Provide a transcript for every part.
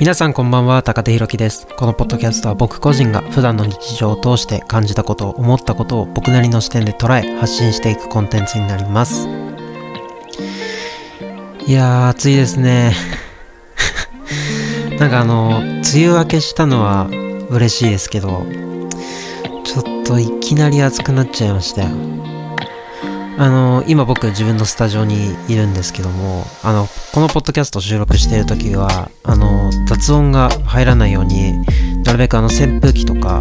皆さんこんばんは高手ひろきです。このポッドキャストは僕個人が普段の日常を通して感じたことを思ったことを僕なりの視点で捉え発信していくコンテンツになります。いやー暑いですね。なんかあの梅雨明けしたのは嬉しいですけどちょっといきなり暑くなっちゃいましたよ。あの今僕自分のスタジオにいるんですけどもあのこのポッドキャスト収録している時はあの雑音が入らないようになるべくあの扇風機とか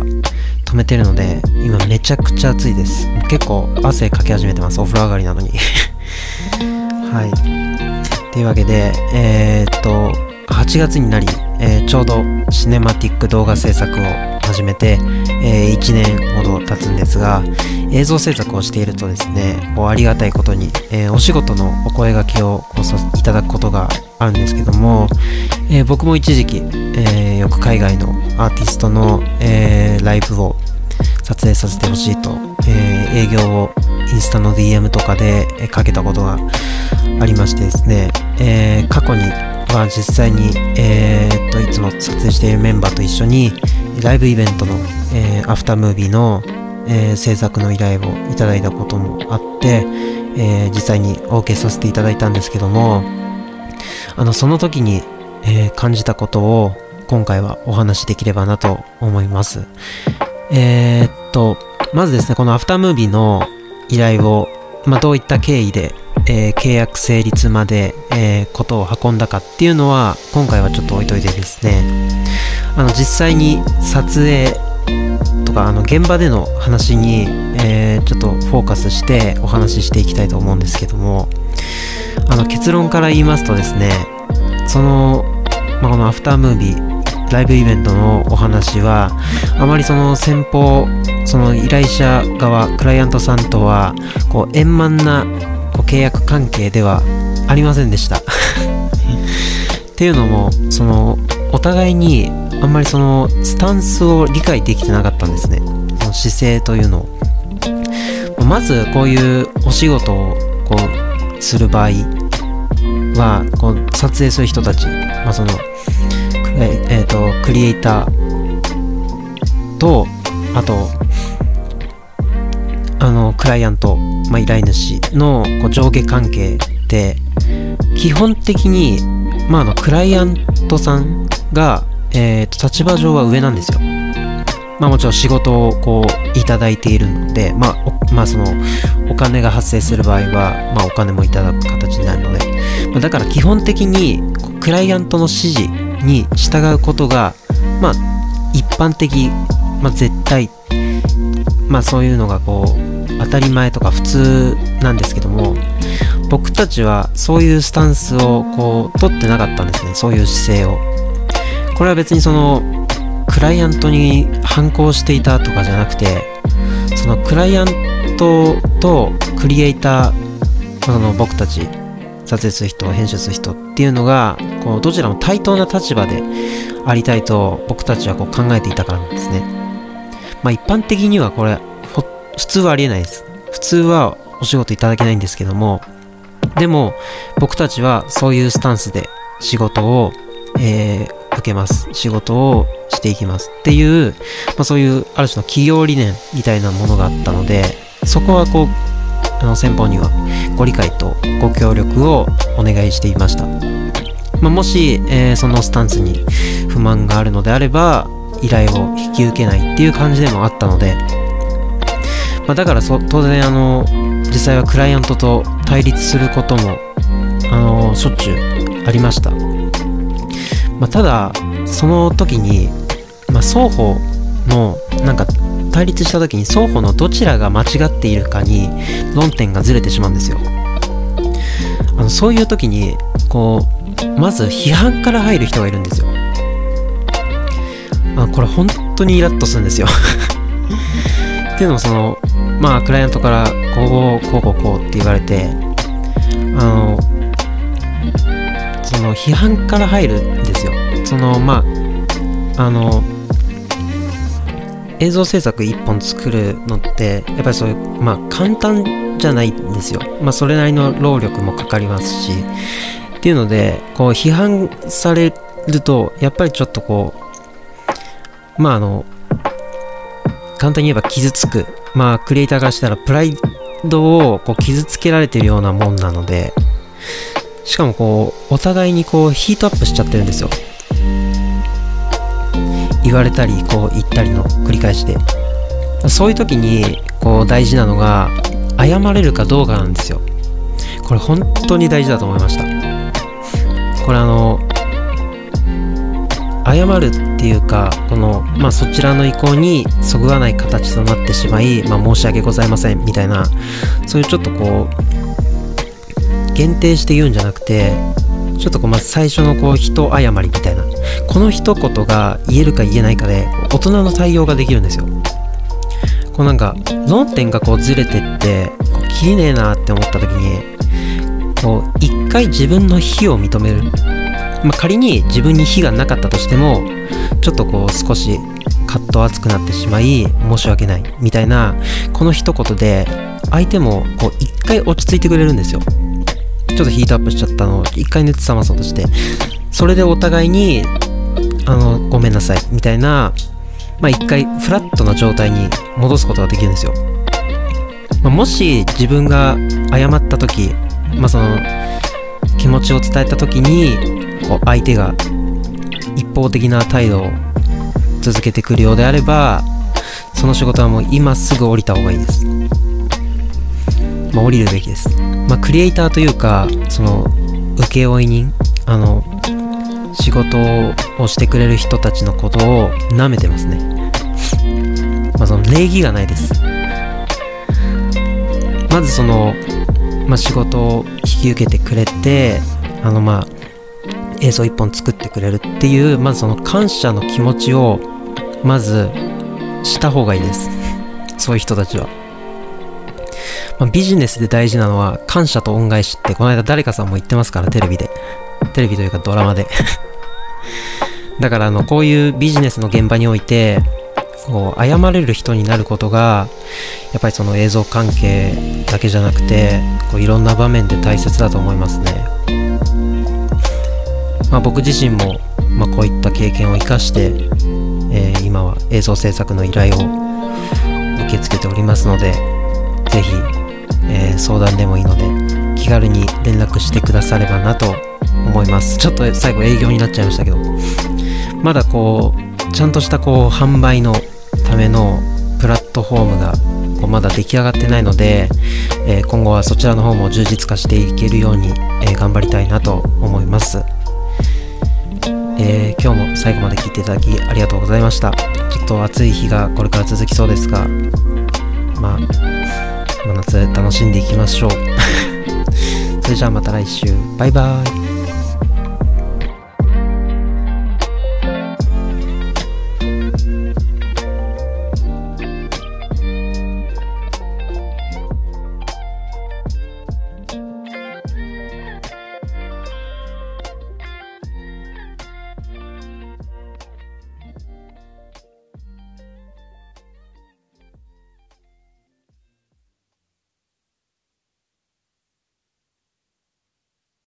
止めてるので今めちゃくちゃ暑いです。結構汗かき始めてます。お風呂上がりなのに。はい。というわけでえー、っと8月になり、えー、ちょうどシネマティック動画制作を始めて、えー、1年ほど経つんですが映像制作をしているとですねこうありがたいことに、えー、お仕事のお声がけをこういただくことがあるんですけども、えー、僕も一時期、えよく海外のアーティストの、えライブを撮影させてほしいと、え営業をインスタの DM とかでかけたことがありましてですね、え過去には実際に、えー、っといつも撮影しているメンバーと一緒にライブイベントの、えー、アフタームービーの、えー、制作の依頼をいただいたこともあって、え、実際にお受けさせていただいたんですけどもあのその時に、え感じたことを今回はお話しできればなと思います。えっとまずですねこのアフタームービーの依頼を、まあ、どういった経緯でえー、契約成立まで、えー、ことを運んだかっていうのは今回はちょっと置いといてですね。あの実際に撮影とかあの現場での話に、えー、ちょっとフォーカスしてお話ししていきたいと思うんですけども。あの結論から言いますとですねその、まあ、このアフタームービーライブイベントのお話はあまりその先方その依頼者側クライアントさんとはこう円満なこう契約関係ではありませんでした。っていうのもそのお互いにあんまりそのスタンスを理解できてなかったんですね。その姿勢というのを。まずこういうお仕事をこうする場合はこう撮影する人たち、まあ、そのええーとクリエイターとあとあのクライアント、まあ、依頼主のこう上下関係って基本的に、まあ、あのクライアントさんが、えーと、立場上は上なんですよ。まあもちろん仕事をこういただいているので、まあ、まあそのお金が発生する場合は、まあお金もいただく形になるので、まあ、だから基本的にクライアントの指示に従うことが、まあ一般的、まあ絶対、まあそういうのがこう当たり前とか普通なんですけども僕たちはそういうスタンスをこう取ってなかったんですねそういう姿勢を。これは別にそのクライアントに反抗していたとかじゃなくてそのクライアントとクリエイターその僕たち撮影する人編集する人っていうのがこうどちらも対等な立場でありたいと僕たちはこう考えていたからなんですね。まあ一般的にはこれ普通はありえないです。普通はお仕事いただけないんですけども、でも僕たちはそういうスタンスで仕事を、えー、受けます。仕事をしていきますっていう、まあ、そういうある種の企業理念みたいなものがあったので、そこはこう、あの先方にはご理解とご協力をお願いしていました。まあ、もし、えー、そのスタンスに不満があるのであれば、依頼を引き受けないっていう感じでもあったので、まあ、だからそ当然あの実際はクライアントと対立することもあのしょっちゅうありました、まあ、ただその時に、まあ、双方のなんか対立した時に双方のどちらが間違っているかに論点がずれてしまうんですよ。あのそういう時にこうまず批判から入る人がいるんですよ。あこれ本当にイラッとするんですよ。っていうのもそのまあクライアントからこうこうこうこうって言われてあのその批判から入るんですよ。そのまああの映像制作1本作るのってやっぱりそういうまあ簡単じゃないんですよ。まあそれなりの労力もかかりますしっていうのでこう批判されると、やっぱりちょっとこう、まああの、簡単に言えば傷つく。まあ、クリエイターからしたらプライドをこう傷つけられてるようなもんなので、しかもこう、お互いにこう、ヒートアップしちゃってるんですよ。言われたり、こう、言ったりの繰り返しで。そういう時に、こう、大事なのが、謝れるかどうかなんですよ。これ本当に大事だと思いました。これあの、謝るっていうか、この、まあ、そちらの意向にそぐわない形となってしまい、まあ、申し訳ございません、みたいな、そういうちょっとこう、限定して言うんじゃなくて、ちょっとこう、まず最初のこう、人謝りみたいな、この一言が言えるか言えないかで、大人の対応ができるんですよ。こうなんか、論点がこうずれてって、こう、切りねえなって思った時に、こう、一回自分の非を認める。まあ、仮に自分に非がなかったとしてもちょっとこう少しカット熱くなってしまい申し訳ないみたいなこの一言で相手もこう一回落ち着いてくれるんですよ。ちょっとヒートアップしちゃったのを一回熱冷まそうとしてそれでお互いにあのごめんなさいみたいなまあ一回フラットな状態に戻すことができるんですよ、まあ、もし自分が謝った時まあその気持ちを伝えた時に相手が一方的な態度を続けてくるようであればその仕事はもう今すぐ降りた方がいいです。まあ、降りるべきです。まあ、クリエイターというか、その、請負人、あの、仕事をしてくれる人たちのことを舐めてますね。まあ、その礼儀がないです。まずその、まあ、仕事を引き受けてくれて、あの、まあ、映像一本作ってくれるっていう、まずその感謝の気持ちを、まず、した方がいいです。そういう人たちは。まあ、ビジネスで大事なのは、感謝と恩返しって、この間誰かさんも言ってますから、テレビで。テレビというかドラマで だから、あの、こういうビジネスの現場において、こう、謝れる人になることが、やっぱりその映像関係だけじゃなくて、こういろんな場面で大切だと思いますね。まあ、僕自身も、ま、こういった経験を生かして、えー、今は映像制作の依頼を受け付けておりますので、ぜひ、えー、相談でもいいので、気軽に連絡してくださればなと思います。ちょっと最後営業になっちゃいましたけど、まだこう、ちゃんとしたこう、販売のためのプラットフォームがこうまだ出来上がってないので、えー、今後はそちらの方も充実化していけるように、えー、頑張りたいなと思います。えー、今日も最後まで聞いていただきありがとうございました。ちょっと暑い日がこれから続きそうですが、まあ、真夏楽しんでいきましょう。それじゃあまた来週。バイバイ。